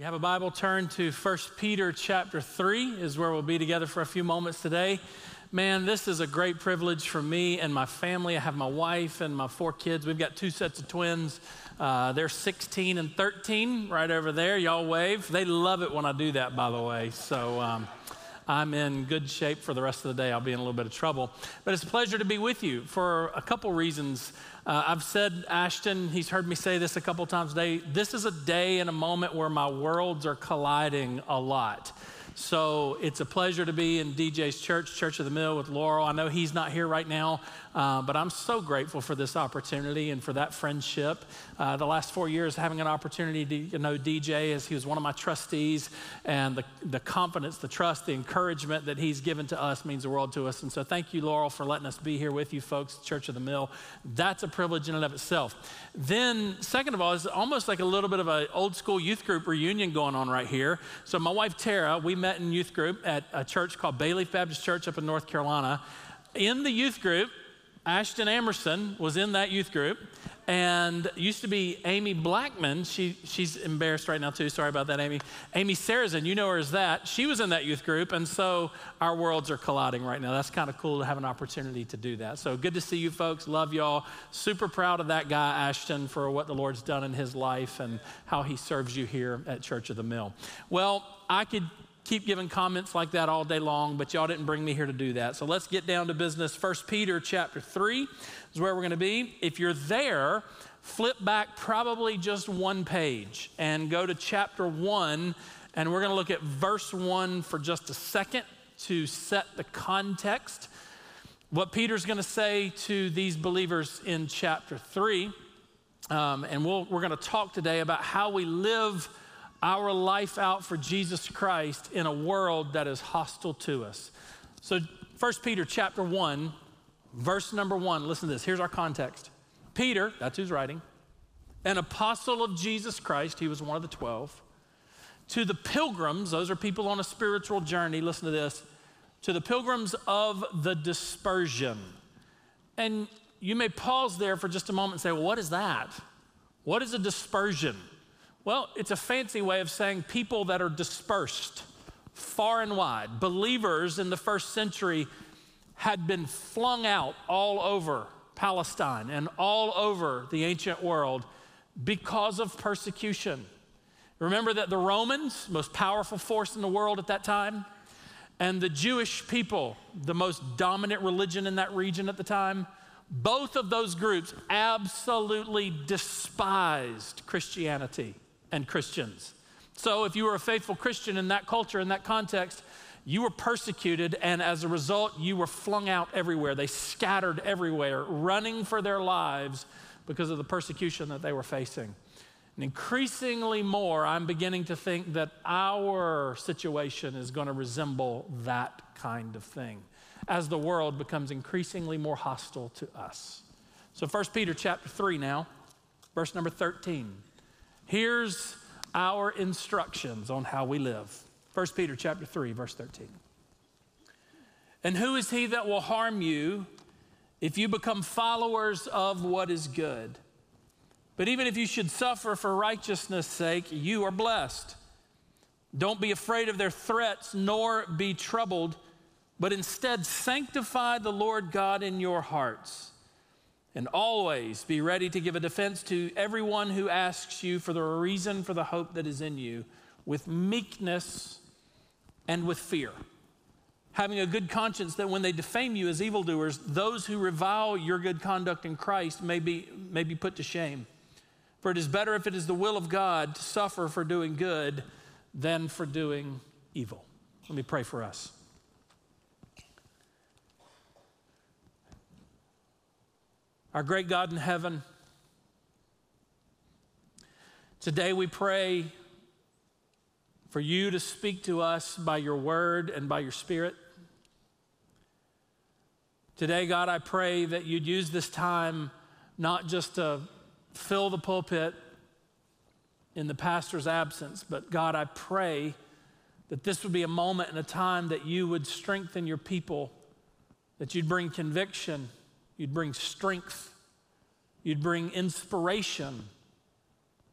You have a Bible, turn to 1 Peter chapter 3 is where we'll be together for a few moments today. Man, this is a great privilege for me and my family. I have my wife and my four kids. We've got two sets of twins. Uh, they're 16 and 13 right over there. Y'all wave. They love it when I do that, by the way. So, um, I'm in good shape for the rest of the day. I'll be in a little bit of trouble. But it's a pleasure to be with you for a couple reasons. Uh, I've said, Ashton, he's heard me say this a couple times today. This is a day and a moment where my worlds are colliding a lot. So it's a pleasure to be in DJ's church, Church of the Mill, with Laurel. I know he's not here right now, uh, but I'm so grateful for this opportunity and for that friendship. Uh, the last four years, having an opportunity to you know DJ as he was one of my trustees, and the, the confidence, the trust, the encouragement that he's given to us means the world to us. And so thank you, Laurel, for letting us be here with you folks, Church of the Mill. That's a privilege in and of itself. Then, second of all, it's almost like a little bit of an old school youth group reunion going on right here. So my wife Tara, we met in youth group at a church called Bailey Baptist Church up in North Carolina. In the youth group, Ashton Emerson was in that youth group and used to be Amy Blackman. She, she's embarrassed right now, too. Sorry about that, Amy. Amy Sarazen, you know her as that. She was in that youth group, and so our worlds are colliding right now. That's kind of cool to have an opportunity to do that. So good to see you folks. Love y'all. Super proud of that guy, Ashton, for what the Lord's done in his life and how he serves you here at Church of the Mill. Well, I could keep giving comments like that all day long, but y'all didn't bring me here to do that. So let's get down to business. First Peter chapter 3 is where we're going to be. If you're there, flip back probably just one page and go to chapter 1 and we're going to look at verse 1 for just a second to set the context. What Peter's going to say to these believers in chapter 3. Um, and we we are going to talk today about how we live our life out for Jesus Christ in a world that is hostile to us. So 1 Peter chapter 1, verse number 1, listen to this. Here's our context. Peter, that's who's writing, an apostle of Jesus Christ, he was one of the 12. To the pilgrims, those are people on a spiritual journey, listen to this. To the pilgrims of the dispersion. And you may pause there for just a moment and say, well, what is that? What is a dispersion? Well, it's a fancy way of saying people that are dispersed far and wide. Believers in the first century had been flung out all over Palestine and all over the ancient world because of persecution. Remember that the Romans, most powerful force in the world at that time, and the Jewish people, the most dominant religion in that region at the time, both of those groups absolutely despised Christianity and Christians. So, if you were a faithful Christian in that culture, in that context, you were persecuted, and as a result, you were flung out everywhere. They scattered everywhere, running for their lives because of the persecution that they were facing. And increasingly more, I'm beginning to think that our situation is going to resemble that kind of thing as the world becomes increasingly more hostile to us. So 1 Peter chapter 3 now, verse number 13. Here's our instructions on how we live. 1 Peter chapter 3 verse 13. And who is he that will harm you if you become followers of what is good? But even if you should suffer for righteousness' sake, you are blessed. Don't be afraid of their threats, nor be troubled, but instead sanctify the Lord God in your hearts and always be ready to give a defense to everyone who asks you for the reason for the hope that is in you with meekness and with fear. Having a good conscience that when they defame you as evildoers, those who revile your good conduct in Christ may be, may be put to shame. For it is better if it is the will of God to suffer for doing good than for doing evil. Let me pray for us. Our great God in heaven, today we pray for you to speak to us by your word and by your spirit. Today, God, I pray that you'd use this time not just to fill the pulpit in the pastor's absence, but God, I pray that this would be a moment and a time that you would strengthen your people, that you'd bring conviction You'd bring strength. You'd bring inspiration.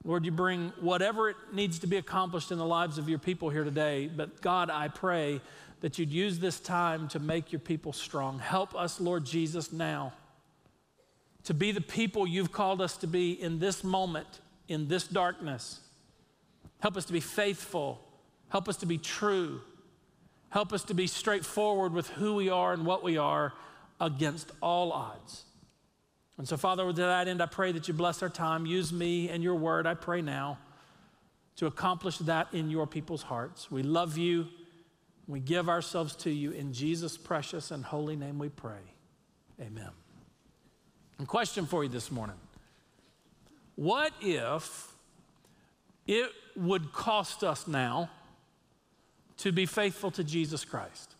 Lord, you bring whatever it needs to be accomplished in the lives of your people here today. But God, I pray that you'd use this time to make your people strong. Help us, Lord Jesus, now to be the people you've called us to be in this moment, in this darkness. Help us to be faithful. Help us to be true. Help us to be straightforward with who we are and what we are against all odds. And so, Father, to that end, I pray that you bless our time. Use me and your word, I pray now, to accomplish that in your people's hearts. We love you. We give ourselves to you. In Jesus' precious and holy name we pray. Amen. And question for you this morning What if it would cost us now to be faithful to Jesus Christ?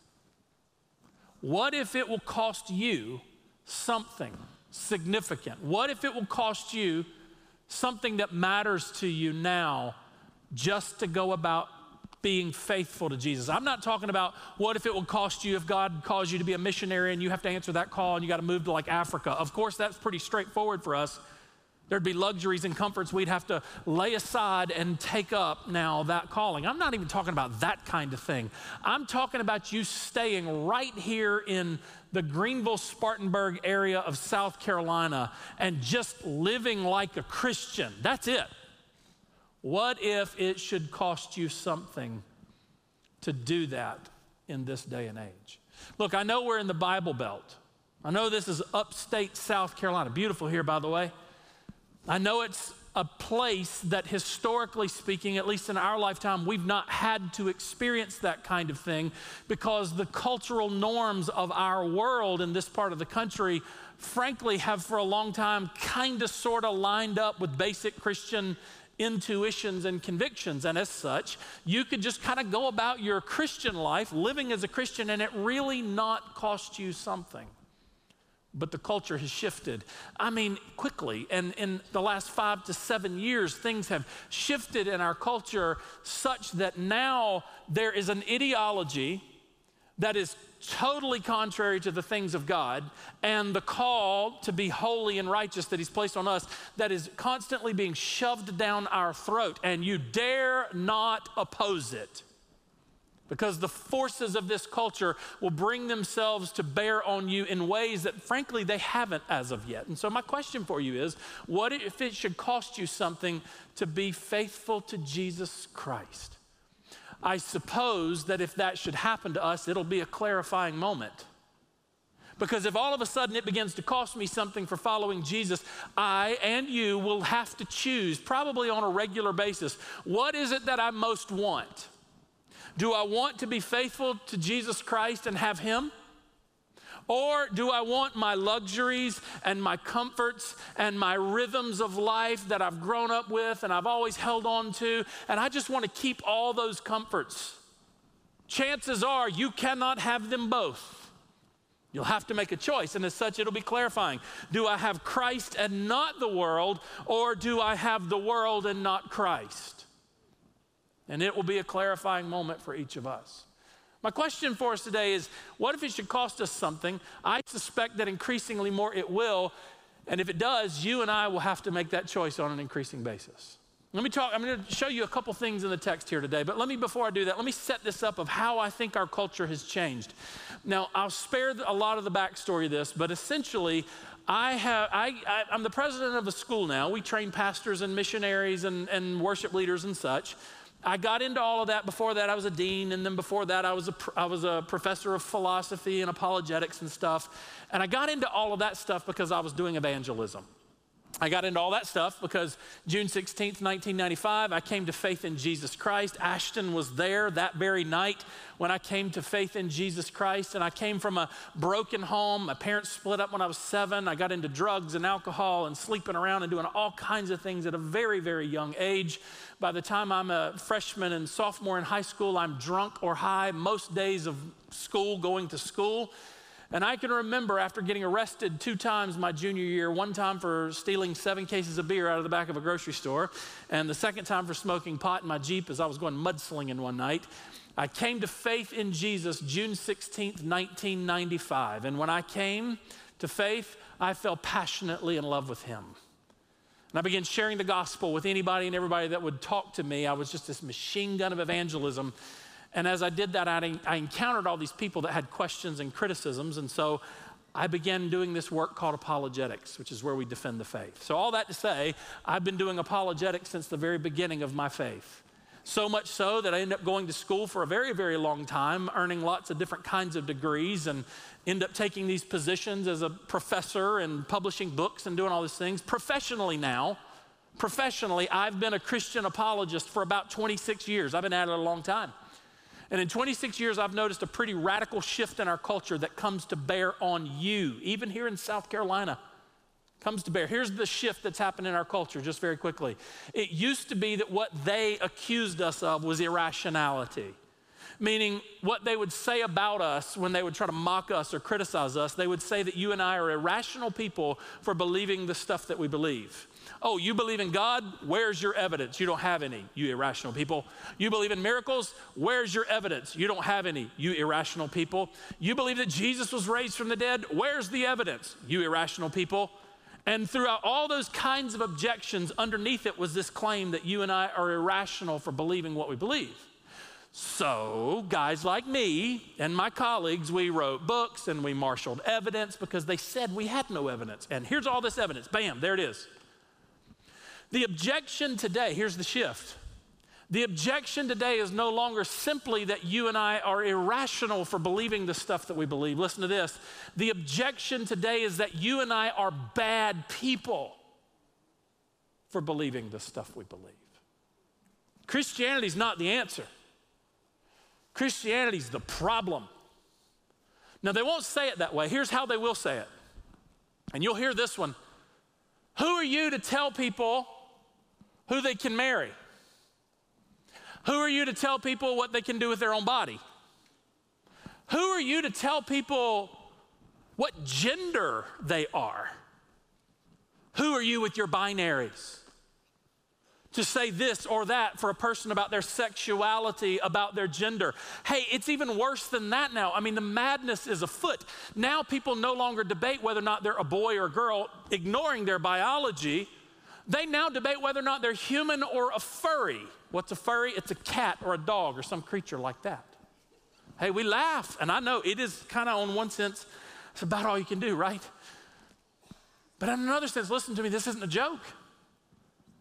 What if it will cost you something significant? What if it will cost you something that matters to you now just to go about being faithful to Jesus. I'm not talking about what if it will cost you if God calls you to be a missionary and you have to answer that call and you got to move to like Africa. Of course, that's pretty straightforward for us. There'd be luxuries and comforts we'd have to lay aside and take up now that calling. I'm not even talking about that kind of thing. I'm talking about you staying right here in the Greenville Spartanburg area of South Carolina and just living like a Christian. That's it. What if it should cost you something to do that in this day and age? Look, I know we're in the Bible Belt. I know this is upstate South Carolina. Beautiful here, by the way. I know it's a place that, historically speaking, at least in our lifetime, we've not had to experience that kind of thing because the cultural norms of our world in this part of the country, frankly, have for a long time kind of sort of lined up with basic Christian intuitions and convictions. And as such, you could just kind of go about your Christian life living as a Christian and it really not cost you something. But the culture has shifted. I mean, quickly. And in the last five to seven years, things have shifted in our culture such that now there is an ideology that is totally contrary to the things of God and the call to be holy and righteous that He's placed on us that is constantly being shoved down our throat, and you dare not oppose it. Because the forces of this culture will bring themselves to bear on you in ways that, frankly, they haven't as of yet. And so, my question for you is what if it should cost you something to be faithful to Jesus Christ? I suppose that if that should happen to us, it'll be a clarifying moment. Because if all of a sudden it begins to cost me something for following Jesus, I and you will have to choose, probably on a regular basis, what is it that I most want? Do I want to be faithful to Jesus Christ and have Him? Or do I want my luxuries and my comforts and my rhythms of life that I've grown up with and I've always held on to, and I just want to keep all those comforts? Chances are you cannot have them both. You'll have to make a choice, and as such, it'll be clarifying. Do I have Christ and not the world, or do I have the world and not Christ? And it will be a clarifying moment for each of us. My question for us today is what if it should cost us something? I suspect that increasingly more it will. And if it does, you and I will have to make that choice on an increasing basis. Let me talk, I'm going to show you a couple things in the text here today, but let me, before I do that, let me set this up of how I think our culture has changed. Now, I'll spare a lot of the backstory of this, but essentially, I have, I, I, am the president of a school now. We train pastors and missionaries and, and worship leaders and such. I got into all of that. Before that, I was a dean, and then before that, I was a, I was a professor of philosophy and apologetics and stuff. And I got into all of that stuff because I was doing evangelism. I got into all that stuff because June 16th, 1995, I came to faith in Jesus Christ. Ashton was there that very night when I came to faith in Jesus Christ. And I came from a broken home. My parents split up when I was seven. I got into drugs and alcohol and sleeping around and doing all kinds of things at a very, very young age. By the time I'm a freshman and sophomore in high school, I'm drunk or high most days of school, going to school. And I can remember after getting arrested two times my junior year one time for stealing seven cases of beer out of the back of a grocery store, and the second time for smoking pot in my Jeep as I was going mudslinging one night. I came to faith in Jesus June 16th, 1995. And when I came to faith, I fell passionately in love with him. And I began sharing the gospel with anybody and everybody that would talk to me. I was just this machine gun of evangelism. And as I did that, I, I encountered all these people that had questions and criticisms. And so I began doing this work called apologetics, which is where we defend the faith. So, all that to say, I've been doing apologetics since the very beginning of my faith. So much so that I ended up going to school for a very, very long time, earning lots of different kinds of degrees, and end up taking these positions as a professor and publishing books and doing all these things. Professionally now, professionally, I've been a Christian apologist for about 26 years. I've been at it a long time. And in 26 years, I've noticed a pretty radical shift in our culture that comes to bear on you, even here in South Carolina. Comes to bear. Here's the shift that's happened in our culture, just very quickly. It used to be that what they accused us of was irrationality, meaning what they would say about us when they would try to mock us or criticize us, they would say that you and I are irrational people for believing the stuff that we believe. Oh, you believe in God? Where's your evidence? You don't have any, you irrational people. You believe in miracles? Where's your evidence? You don't have any, you irrational people. You believe that Jesus was raised from the dead? Where's the evidence? You irrational people. And throughout all those kinds of objections, underneath it was this claim that you and I are irrational for believing what we believe. So, guys like me and my colleagues, we wrote books and we marshaled evidence because they said we had no evidence. And here's all this evidence. Bam, there it is. The objection today, here's the shift. The objection today is no longer simply that you and I are irrational for believing the stuff that we believe. Listen to this. The objection today is that you and I are bad people for believing the stuff we believe. Christianity is not the answer, Christianity is the problem. Now, they won't say it that way. Here's how they will say it. And you'll hear this one. Who are you to tell people who they can marry? Who are you to tell people what they can do with their own body? Who are you to tell people what gender they are? Who are you with your binaries? To say this or that for a person about their sexuality, about their gender. Hey, it's even worse than that now. I mean, the madness is afoot. Now people no longer debate whether or not they're a boy or a girl, ignoring their biology. They now debate whether or not they're human or a furry. What's a furry? It's a cat or a dog or some creature like that. Hey, we laugh, and I know it is kind of, on one sense, it's about all you can do, right? But in another sense, listen to me, this isn't a joke.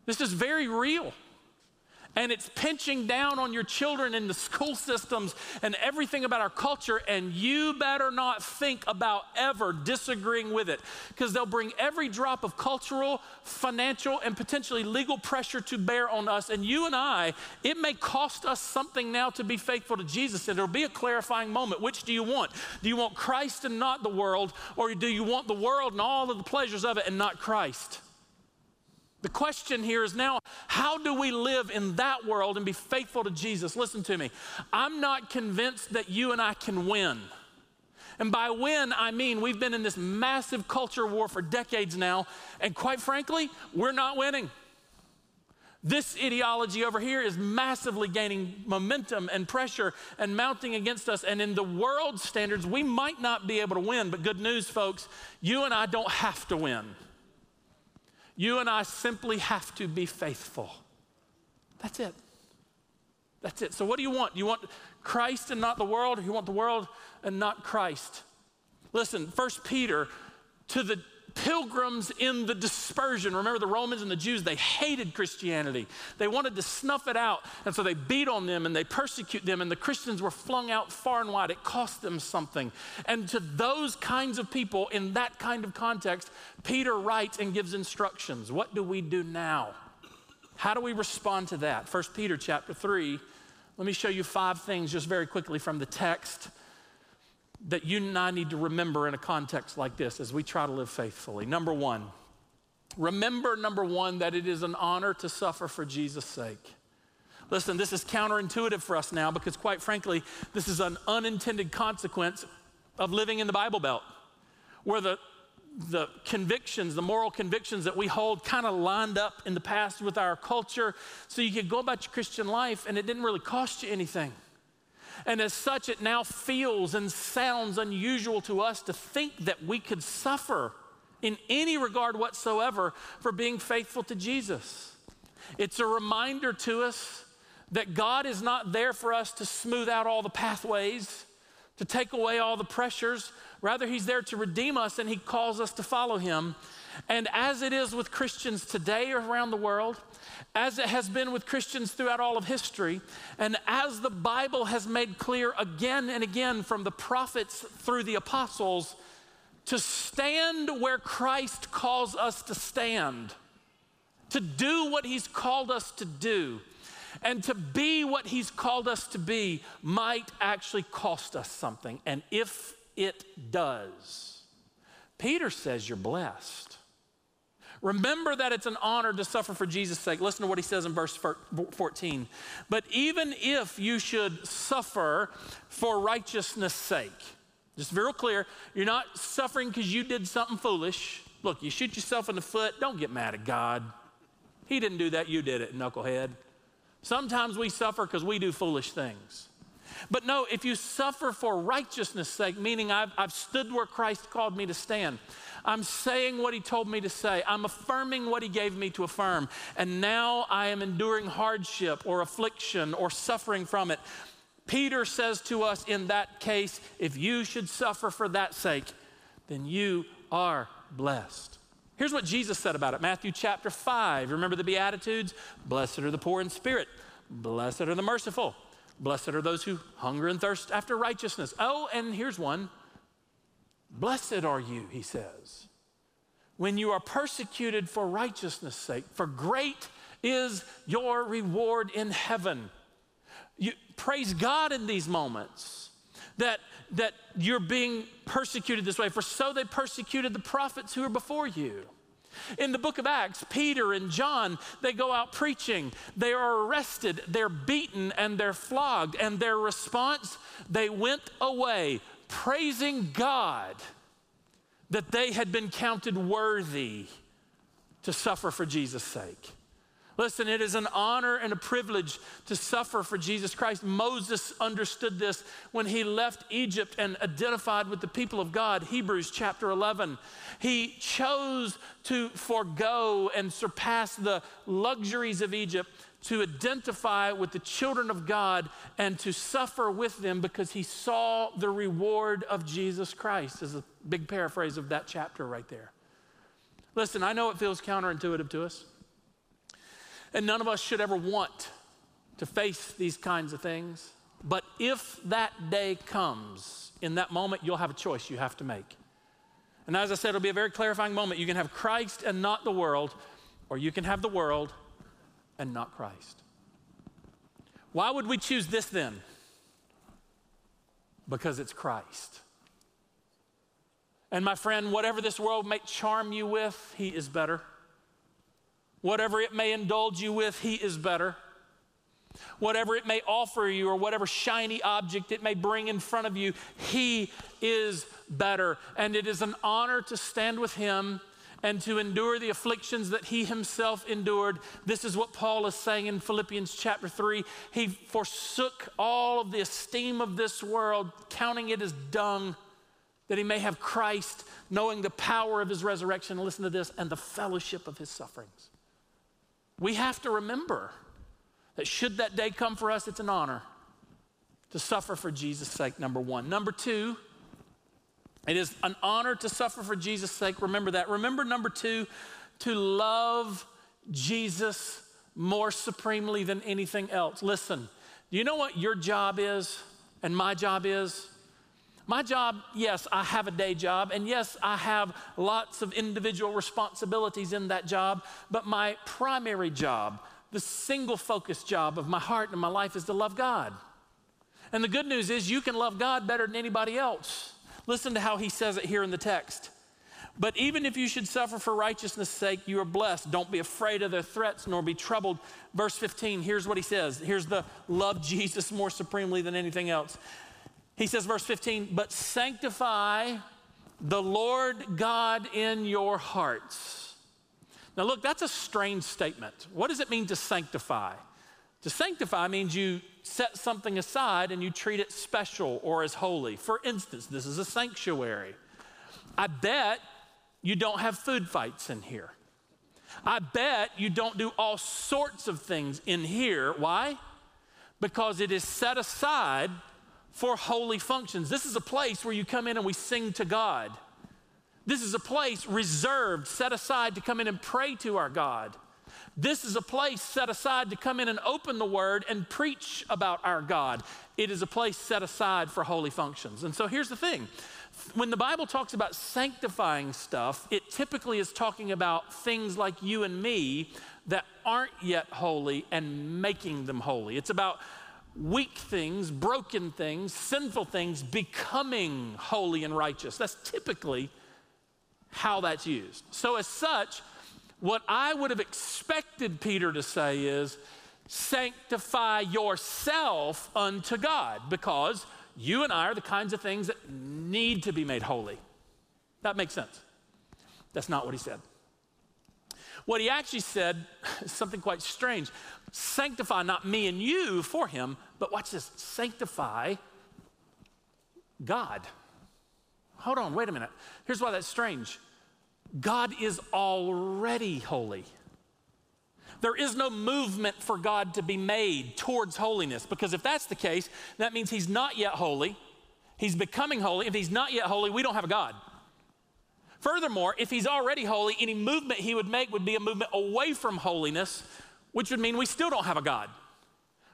This is very real and it's pinching down on your children in the school systems and everything about our culture, and you better not think about ever disagreeing with it because they'll bring every drop of cultural, financial, and potentially legal pressure to bear on us. And you and I, it may cost us something now to be faithful to Jesus, and it'll be a clarifying moment. Which do you want? Do you want Christ and not the world, or do you want the world and all of the pleasures of it and not Christ? The question here is now, how do we live in that world and be faithful to Jesus? Listen to me. I'm not convinced that you and I can win. And by win, I mean we've been in this massive culture war for decades now, and quite frankly, we're not winning. This ideology over here is massively gaining momentum and pressure and mounting against us. And in the world standards, we might not be able to win, but good news, folks, you and I don't have to win. You and I simply have to be faithful. That's it. That's it. So, what do you want? You want Christ and not the world, or you want the world and not Christ? Listen, First Peter, to the pilgrims in the dispersion. Remember, the Romans and the Jews, they hated Christianity. They wanted to snuff it out, and so they beat on them and they persecute them, and the Christians were flung out far and wide. It cost them something. And to those kinds of people in that kind of context, Peter writes and gives instructions. What do we do now? How do we respond to that? 1 Peter chapter 3. Let me show you five things just very quickly from the text that you and I need to remember in a context like this as we try to live faithfully. Number one, remember, number one, that it is an honor to suffer for Jesus' sake. Listen, this is counterintuitive for us now because, quite frankly, this is an unintended consequence of living in the Bible Belt, where the, the convictions, the moral convictions that we hold, kind of lined up in the past with our culture. So you could go about your Christian life and it didn't really cost you anything. And as such, it now feels and sounds unusual to us to think that we could suffer in any regard whatsoever for being faithful to Jesus. It's a reminder to us that God is not there for us to smooth out all the pathways, to take away all the pressures. Rather, He's there to redeem us and He calls us to follow Him. And as it is with Christians today around the world, as it has been with Christians throughout all of history, and as the Bible has made clear again and again from the prophets through the apostles, to stand where Christ calls us to stand, to do what He's called us to do, and to be what He's called us to be might actually cost us something. And if it does, Peter says you're blessed. Remember that it's an honor to suffer for Jesus' sake. Listen to what he says in verse 14. But even if you should suffer for righteousness' sake, just real clear, you're not suffering because you did something foolish. Look, you shoot yourself in the foot, don't get mad at God. He didn't do that, you did it, knucklehead. Sometimes we suffer because we do foolish things. But no, if you suffer for righteousness' sake, meaning I've, I've stood where Christ called me to stand, I'm saying what he told me to say. I'm affirming what he gave me to affirm. And now I am enduring hardship or affliction or suffering from it. Peter says to us in that case, if you should suffer for that sake, then you are blessed. Here's what Jesus said about it Matthew chapter 5. Remember the Beatitudes? Blessed are the poor in spirit, blessed are the merciful, blessed are those who hunger and thirst after righteousness. Oh, and here's one Blessed are you, he says, when you are persecuted for righteousness' sake, for great is your reward in heaven. You praise God in these moments that, that you're being persecuted this way, for so they persecuted the prophets who were before you. In the book of Acts, Peter and John, they go out preaching. They are arrested, they're beaten, and they're flogged. And their response, they went away praising God that they had been counted worthy to suffer for Jesus' sake. Listen, it is an honor and a privilege to suffer for Jesus Christ. Moses understood this when he left Egypt and identified with the people of God. Hebrews chapter 11. He chose to forego and surpass the luxuries of Egypt to identify with the children of God and to suffer with them because he saw the reward of Jesus Christ, is a big paraphrase of that chapter right there. Listen, I know it feels counterintuitive to us. And none of us should ever want to face these kinds of things. But if that day comes, in that moment, you'll have a choice you have to make. And as I said, it'll be a very clarifying moment. You can have Christ and not the world, or you can have the world and not Christ. Why would we choose this then? Because it's Christ. And my friend, whatever this world may charm you with, He is better. Whatever it may indulge you with, He is better. Whatever it may offer you, or whatever shiny object it may bring in front of you, He is better. And it is an honor to stand with Him and to endure the afflictions that He Himself endured. This is what Paul is saying in Philippians chapter 3. He forsook all of the esteem of this world, counting it as dung, that He may have Christ, knowing the power of His resurrection. Listen to this, and the fellowship of His sufferings we have to remember that should that day come for us, it's an honor to suffer for Jesus' sake, number one. Number two, it is an honor to suffer for Jesus' sake. Remember that. Remember, number two, to love Jesus more supremely than anything else. Listen, do you know what your job is and my job is? My job, yes, I have a day job, and yes, I have lots of individual responsibilities in that job, but my primary job, the single focus job of my heart and my life is to love God. And the good news is you can love God better than anybody else. Listen to how he says it here in the text. But even if you should suffer for righteousness' sake, you are blessed. Don't be afraid of their threats, nor be troubled. Verse 15, here's what he says. Here's the love Jesus more supremely than anything else. He says, verse 15, but sanctify the Lord God in your hearts. Now, look, that's a strange statement. What does it mean to sanctify? To sanctify means you set something aside and you treat it special or as holy. For instance, this is a sanctuary. I bet you don't have food fights in here. I bet you don't do all sorts of things in here. Why? Because it is set aside for holy functions. This is a place where you come in and we sing to God. This is a place reserved, set aside to come in and pray to our God. This is a place set aside to come in and open the word and preach about our God. It is a place set aside for holy functions. And so here's the thing when the Bible talks about sanctifying stuff, it typically is talking about things like you and me that aren't yet holy and making them holy. It's about weak things, broken things, sinful things becoming holy and righteous. That's typically how that's used. So, as such, what I would have expected Peter to say is, sanctify yourself unto God, because you and I are the kinds of things that need to be made holy. That makes sense. That's not what he said. What he actually said is something quite strange. Sanctify not me and you for him, but watch this sanctify God. Hold on, wait a minute. Here's why that's strange God is already holy. There is no movement for God to be made towards holiness because if that's the case, that means He's not yet holy. He's becoming holy. If He's not yet holy, we don't have a God. Furthermore, if He's already holy, any movement He would make would be a movement away from holiness, which would mean we still don't have a God.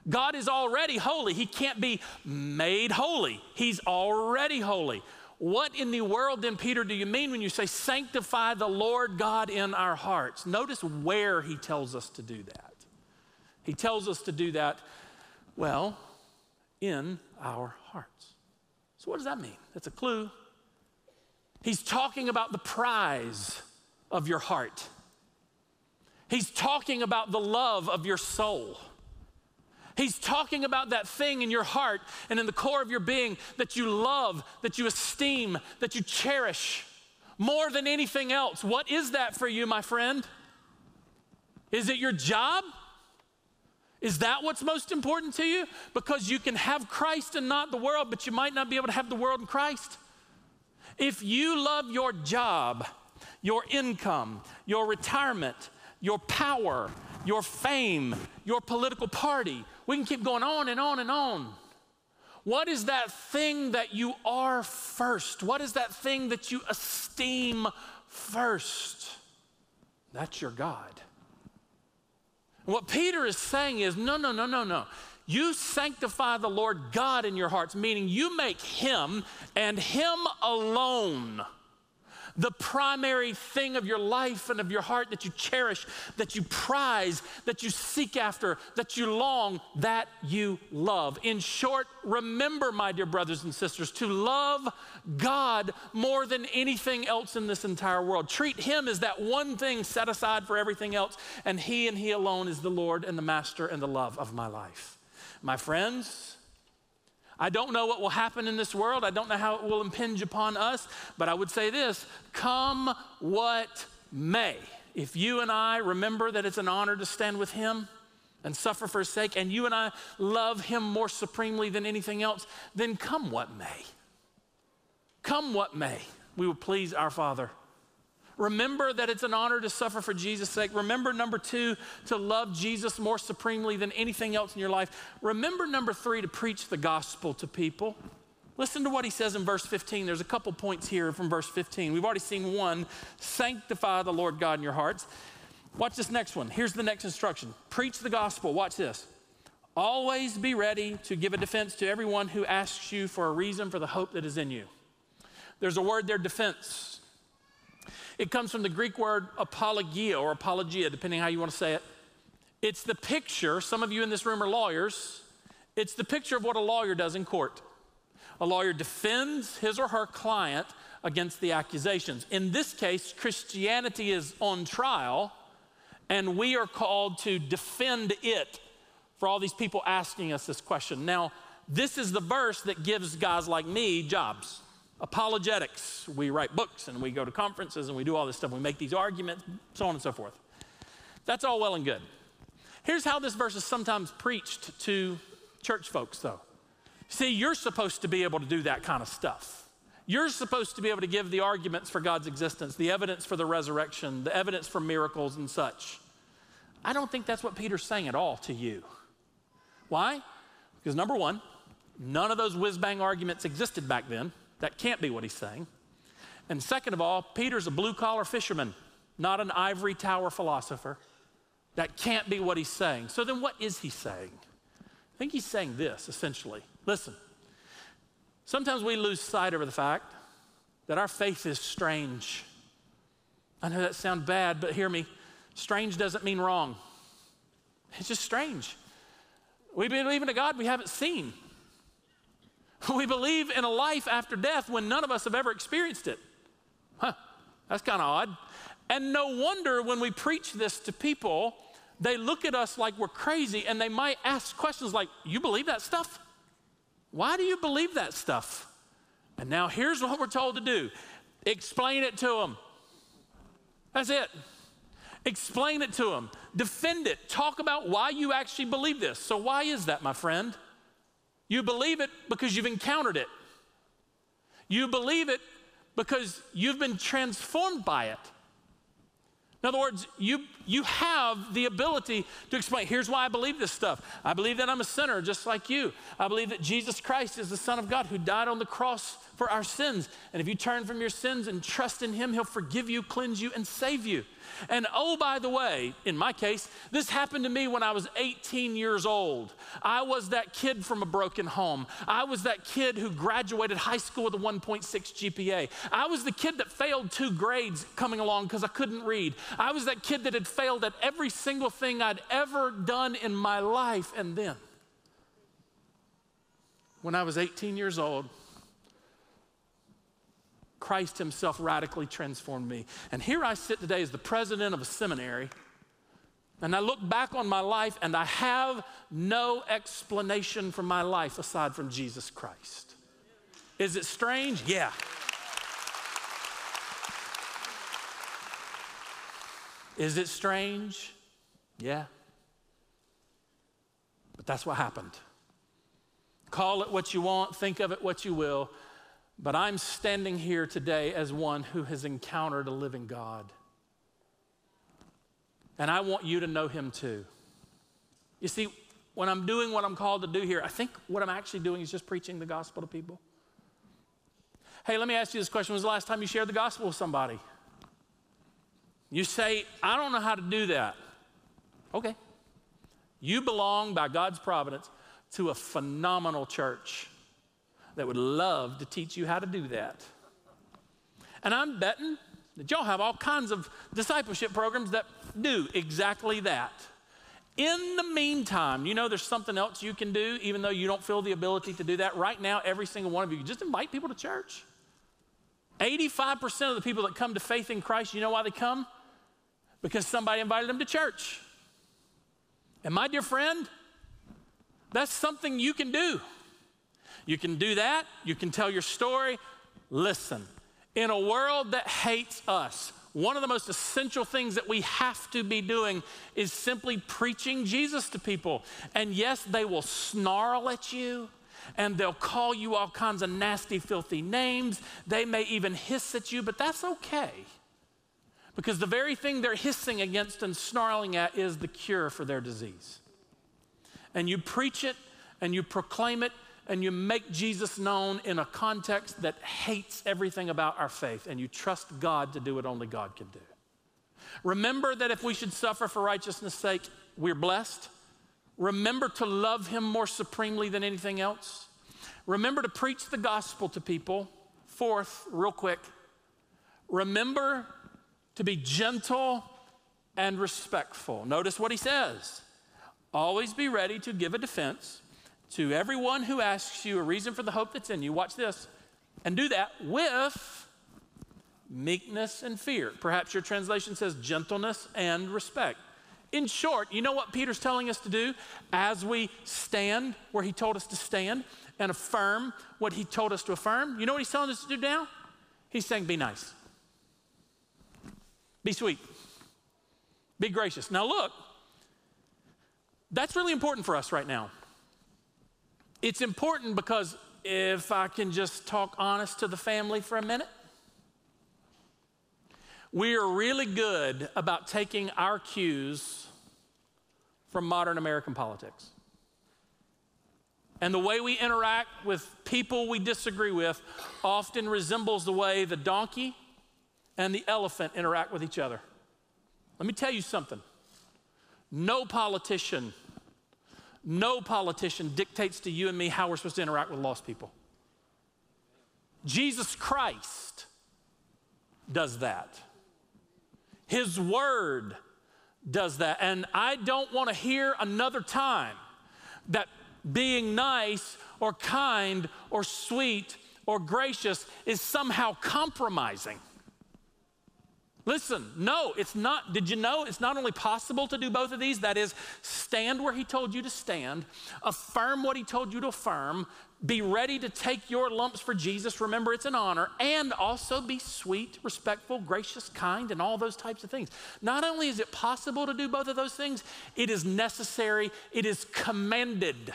God is already holy. He can't be made holy. He's already holy. What in the world then, Peter, do you mean when you say sanctify the Lord God in our hearts? Notice where he tells us to do that. He tells us to do that, well, in our hearts. So, what does that mean? That's a clue. He's talking about the prize of your heart, he's talking about the love of your soul. He's talking about that thing in your heart and in the core of your being that you love, that you esteem, that you cherish more than anything else. What is that for you, my friend? Is it your job? Is that what's most important to you? Because you can have Christ and not the world, but you might not be able to have the world and Christ. If you love your job, your income, your retirement, your power, your fame, your political party. We can keep going on and on and on. What is that thing that you are first? What is that thing that you esteem first? That's your God. what Peter is saying is no, no, no, no, no. You sanctify the Lord God in your hearts, meaning you make Him and Him alone the primary thing of your life and of your heart that you cherish, that you prize, that you seek after, that you long, that you love. In short, remember, my dear brothers and sisters, to love God more than anything else in this entire world. Treat Him as that one thing set aside for everything else, and He and He alone is the Lord and the Master and the love of my life. My friends, I don't know what will happen in this world. I don't know how it will impinge upon us, but I would say this come what may. If you and I remember that it's an honor to stand with Him and suffer for His sake, and you and I love Him more supremely than anything else, then come what may. Come what may, we will please our Father. Remember that it's an honor to suffer for Jesus' sake. Remember, number two, to love Jesus more supremely than anything else in your life. Remember, number three, to preach the gospel to people. Listen to what he says in verse 15. There's a couple points here from verse 15. We've already seen one sanctify the Lord God in your hearts. Watch this next one. Here's the next instruction preach the gospel. Watch this. Always be ready to give a defense to everyone who asks you for a reason for the hope that is in you. There's a word there, defense. It comes from the Greek word apologia or apologia, depending how you want to say it. It's the picture, some of you in this room are lawyers, it's the picture of what a lawyer does in court. A lawyer defends his or her client against the accusations. In this case, Christianity is on trial, and we are called to defend it for all these people asking us this question. Now, this is the verse that gives guys like me jobs apologetics. We write books and we go to conferences and we do all this stuff. We make these arguments, so on and so forth. That's all well and good. Here's how this verse is sometimes preached to church folks, though. See, you're supposed to be able to do that kind of stuff. You're supposed to be able to give the arguments for God's existence, the evidence for the resurrection, the evidence for miracles and such. I don't think that's what Peter's saying at all to you. Why? Because number one, none of those whiz bang arguments existed back then. That can't be what he's saying. And second of all, Peter's a blue collar fisherman, not an ivory tower philosopher. That can't be what he's saying. So then, what is he saying? I think he's saying this essentially. Listen, sometimes we lose sight of the fact that our faith is strange. I know that sounds bad, but hear me. Strange doesn't mean wrong, it's just strange. We believe in a God we haven't seen. We believe in a life after death when none of us have ever experienced it. Huh, that's kind of odd. And no wonder when we preach this to people, they look at us like we're crazy and they might ask questions like, You believe that stuff? Why do you believe that stuff? And now here's what we're told to do explain it to them. That's it. Explain it to them. Defend it. Talk about why you actually believe this. So, why is that, my friend? You believe it because you've encountered it. You believe it because you've been transformed by it. In other words, you, you have the ability to explain here's why I believe this stuff. I believe that I'm a sinner just like you. I believe that Jesus Christ is the Son of God who died on the cross for our sins. And if you turn from your sins and trust in Him, He'll forgive you, cleanse you, and save you. And oh, by the way, in my case, this happened to me when I was 18 years old. I was that kid from a broken home. I was that kid who graduated high school with a 1.6 GPA. I was the kid that failed two grades coming along because I couldn't read. I was that kid that had failed at every single thing I'd ever done in my life. And then, when I was 18 years old, Christ Himself radically transformed me. And here I sit today as the president of a seminary, and I look back on my life and I have no explanation for my life aside from Jesus Christ. Is it strange? Yeah. Is it strange? Yeah. But that's what happened. Call it what you want, think of it what you will. But I'm standing here today as one who has encountered a living God. And I want you to know him too. You see, when I'm doing what I'm called to do here, I think what I'm actually doing is just preaching the gospel to people. Hey, let me ask you this question. When was the last time you shared the gospel with somebody? You say, I don't know how to do that. Okay. You belong by God's providence to a phenomenal church that would love to teach you how to do that. And I'm betting that y'all have all kinds of discipleship programs that do exactly that. In the meantime, you know there's something else you can do, even though you don't feel the ability to do that. Right now, every single one of you, just invite people to church. 85% of the people that come to faith in Christ, you know why they come? Because somebody invited them to church. And my dear friend, that's something you can do. You can do that, you can tell your story. Listen, in a world that hates us, one of the most essential things that we have to be doing is simply preaching Jesus to people. And yes, they will snarl at you and they'll call you all kinds of nasty, filthy names. They may even hiss at you, but that's okay. Because the very thing they're hissing against and snarling at is the cure for their disease. And you preach it and you proclaim it and you make Jesus known in a context that hates everything about our faith, and you trust God to do what only God can do. Remember that if we should suffer for righteousness' sake, we're blessed. Remember to love Him more supremely than anything else. Remember to preach the gospel to people. Fourth, real quick, remember to be gentle and respectful. Notice what he says always be ready to give a defense to everyone who asks you a reason for the hope that's in you. Watch this. And do that with meekness and fear. Perhaps your translation says gentleness and respect. In short, you know what Peter's telling us to do as we stand where he told us to stand and affirm what he told us to affirm? You know what he's telling us to do now? He's saying, be nice, be sweet, be gracious. Now, look, that's really important for us right now. It's important because if I can just talk honest to the family for a minute. We are really good about taking our cues from modern American politics. And the way we interact with people we disagree with often resembles the way the donkey and the elephant interact with each other. Let me tell you something no politician, no politician dictates to you and me how we're supposed to interact with lost people. Jesus Christ does that. His word does that. And I don't want to hear another time that being nice or kind or sweet or gracious is somehow compromising. Listen, no, it's not. Did you know it's not only possible to do both of these? That is, stand where He told you to stand, affirm what He told you to affirm, be ready to take your lumps for Jesus. Remember, it's an honor, and also be sweet, respectful, gracious, kind, and all those types of things. Not only is it possible to do both of those things, it is necessary, it is commanded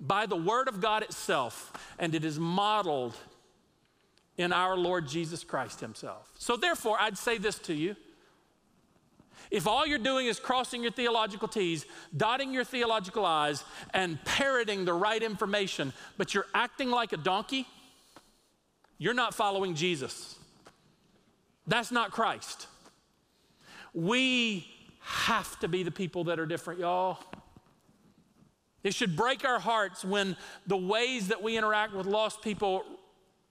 by the Word of God itself, and it is modeled in our Lord Jesus Christ Himself. So, therefore, I'd say this to you. If all you're doing is crossing your theological T's, dotting your theological I's, and parroting the right information, but you're acting like a donkey, you're not following Jesus. That's not Christ. We have to be the people that are different, y'all. It should break our hearts when the ways that we interact with lost people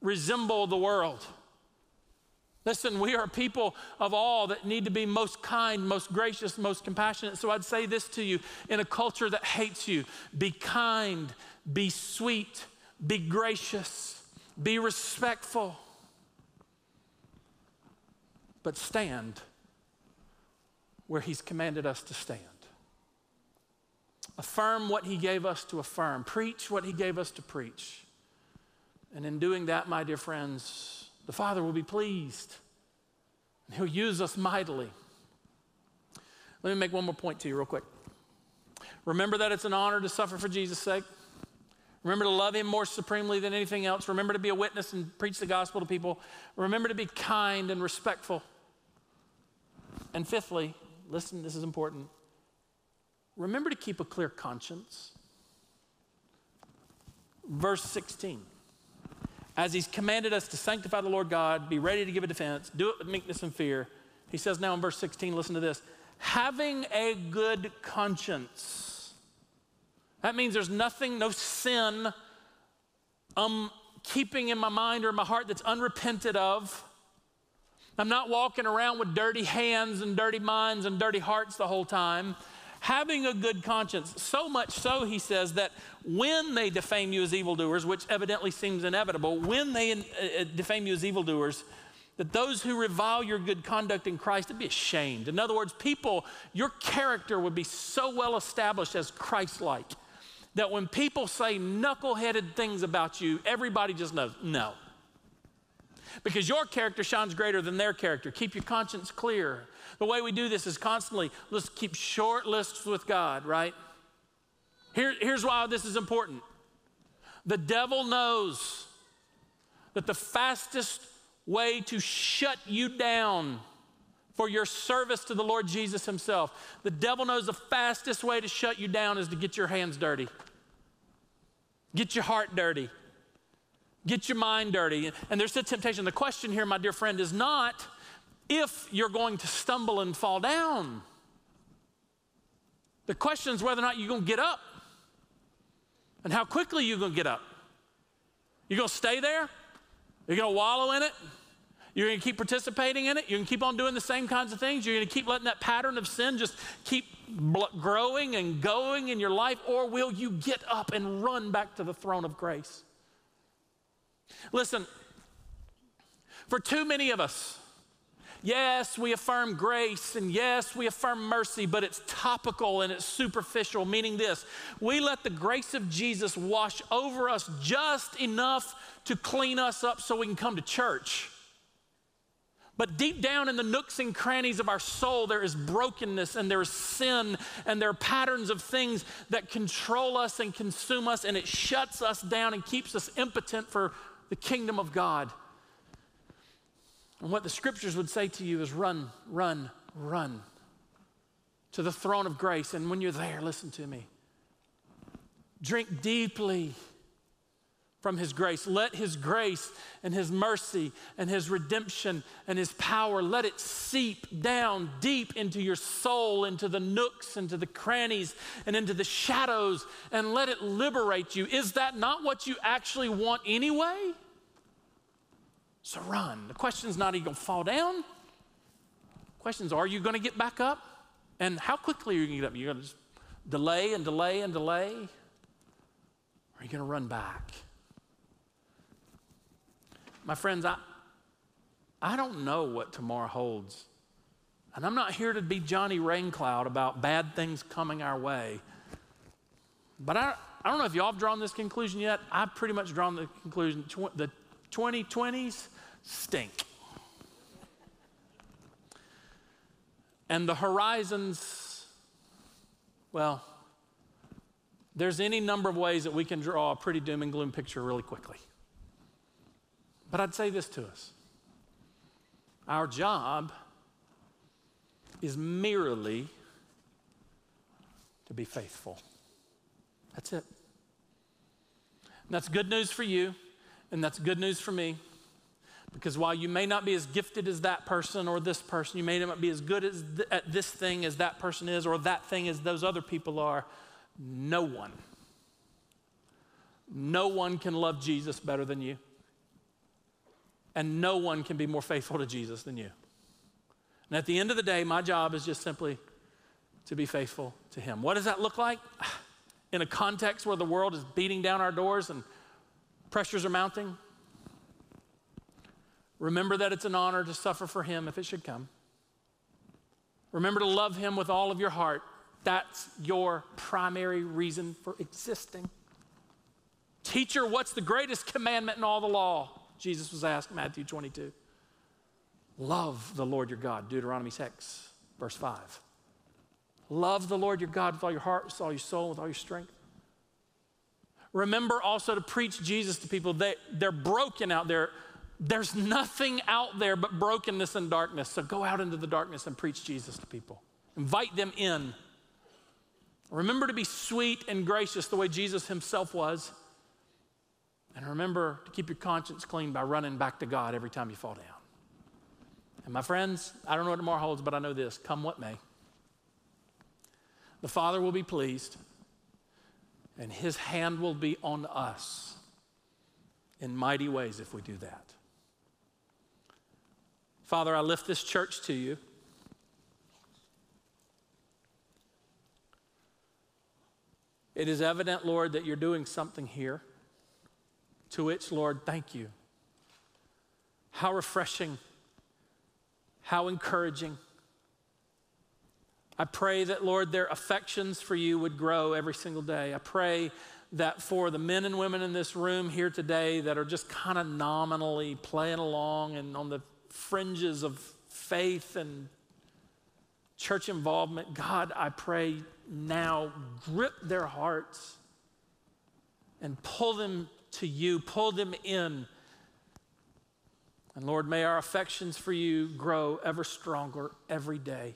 resemble the world. Listen, we are people of all that need to be most kind, most gracious, most compassionate. So I'd say this to you in a culture that hates you be kind, be sweet, be gracious, be respectful, but stand where He's commanded us to stand. Affirm what He gave us to affirm, preach what He gave us to preach. And in doing that, my dear friends, the Father will be pleased. He'll use us mightily. Let me make one more point to you, real quick. Remember that it's an honor to suffer for Jesus' sake. Remember to love Him more supremely than anything else. Remember to be a witness and preach the gospel to people. Remember to be kind and respectful. And fifthly, listen, this is important. Remember to keep a clear conscience. Verse 16 as he's commanded us to sanctify the Lord God, be ready to give a defense, do it with meekness and fear. He says now in verse 16, listen to this having a good conscience. That means there's nothing, no sin I'm keeping in my mind or in my heart that's unrepented of. I'm not walking around with dirty hands and dirty minds and dirty hearts the whole time having a good conscience. So much so, he says, that when they defame you as evildoers, which evidently seems inevitable, when they uh, uh, defame you as evildoers, that those who revile your good conduct in Christ would be ashamed. In other words, people, your character would be so well established as Christ like that when people say knuckle-headed things about you, everybody just knows, no. Because your character shines greater than their character. Keep your conscience clear. The way we do this is constantly, let's keep short lists with God, right? Here, here's why this is important. The devil knows that the fastest way to shut you down for your service to the Lord Jesus Himself, the devil knows the fastest way to shut you down is to get your hands dirty, get your heart dirty, get your mind dirty. And there's the temptation. The question here, my dear friend, is not if you're going to stumble and fall down. The question is whether or not you're going to get up and how quickly you're going to get up. You're going to stay there? You're going to wallow in it? You're going to keep participating in it? You're going to keep on doing the same kinds of things? You're going to keep letting that pattern of sin just keep growing and going in your life? Or will you get up and run back to the throne of grace? Listen, for too many of us, Yes, we affirm grace and yes, we affirm mercy, but it's topical and it's superficial, meaning this we let the grace of Jesus wash over us just enough to clean us up so we can come to church. But deep down in the nooks and crannies of our soul, there is brokenness and there is sin and there are patterns of things that control us and consume us, and it shuts us down and keeps us impotent for the kingdom of God. And what the scriptures would say to you is run, run, run to the throne of grace. And when you're there, listen to me. Drink deeply from His grace. Let His grace and His mercy and His redemption and His power, let it seep down deep into your soul, into the nooks, into the crannies, and into the shadows, and let it liberate you. Is that not what you actually want anyway? So run. The question is not are you going to fall down? The question is, are you going to get back up? And how quickly are you going to get up? You're going to just delay and delay and delay? Or are you going to run back? My friends, I, I don't know what tomorrow holds. And I'm not here to be Johnny Raincloud about bad things coming our way. But I, I don't know if y'all have drawn this conclusion yet. I've pretty much drawn the conclusion the 2020s stink. And the horizons, well, there's any number of ways that we can draw a pretty doom and gloom picture really quickly. But I'd say this to us our job is merely to be faithful. That's it. And that's good news for you, and that's good news for me. Because while you may not be as gifted as that person or this person, you may not be as good as th- at this thing as that person is or that thing as those other people are, no one, no one can love Jesus better than you. And no one can be more faithful to Jesus than you. And at the end of the day, my job is just simply to be faithful to Him. What does that look like? In a context where the world is beating down our doors and pressures are mounting? Remember that it's an honor to suffer for Him if it should come. Remember to love Him with all of your heart. That's your primary reason for existing. Teacher, what's the greatest commandment in all the law? Jesus was asked, Matthew 22. Love the Lord your God, Deuteronomy 6, verse 5. Love the Lord your God with all your heart, with all your soul, with all your strength. Remember also to preach Jesus to people. They, they're broken out there. There's nothing out there but brokenness and darkness. So go out into the darkness and preach Jesus to people. Invite them in. Remember to be sweet and gracious the way Jesus himself was. And remember to keep your conscience clean by running back to God every time you fall down. And my friends, I don't know what tomorrow holds, but I know this come what may. The Father will be pleased, and His hand will be on us in mighty ways if we do that. Father, I lift this church to you. It is evident, Lord, that you're doing something here. To which, Lord, thank you. How refreshing, how encouraging. I pray that, Lord, their affections for you would grow every single day. I pray that for the men and women in this room here today that are just kind of nominally playing along and on the fringes of faith and church involvement, God, I pray now grip their hearts and pull them to you, pull them in. And Lord, may our affections for you grow ever stronger every day.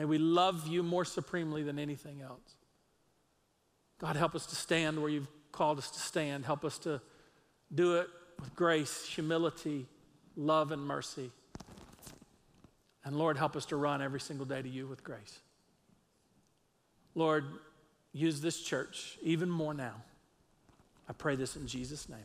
May we love you more supremely than anything else. God, help us to stand where you've called us to stand. Help us to do it with grace, humility, love, and mercy. And Lord, help us to run every single day to you with grace. Lord, use this church even more now I pray this in Jesus' name.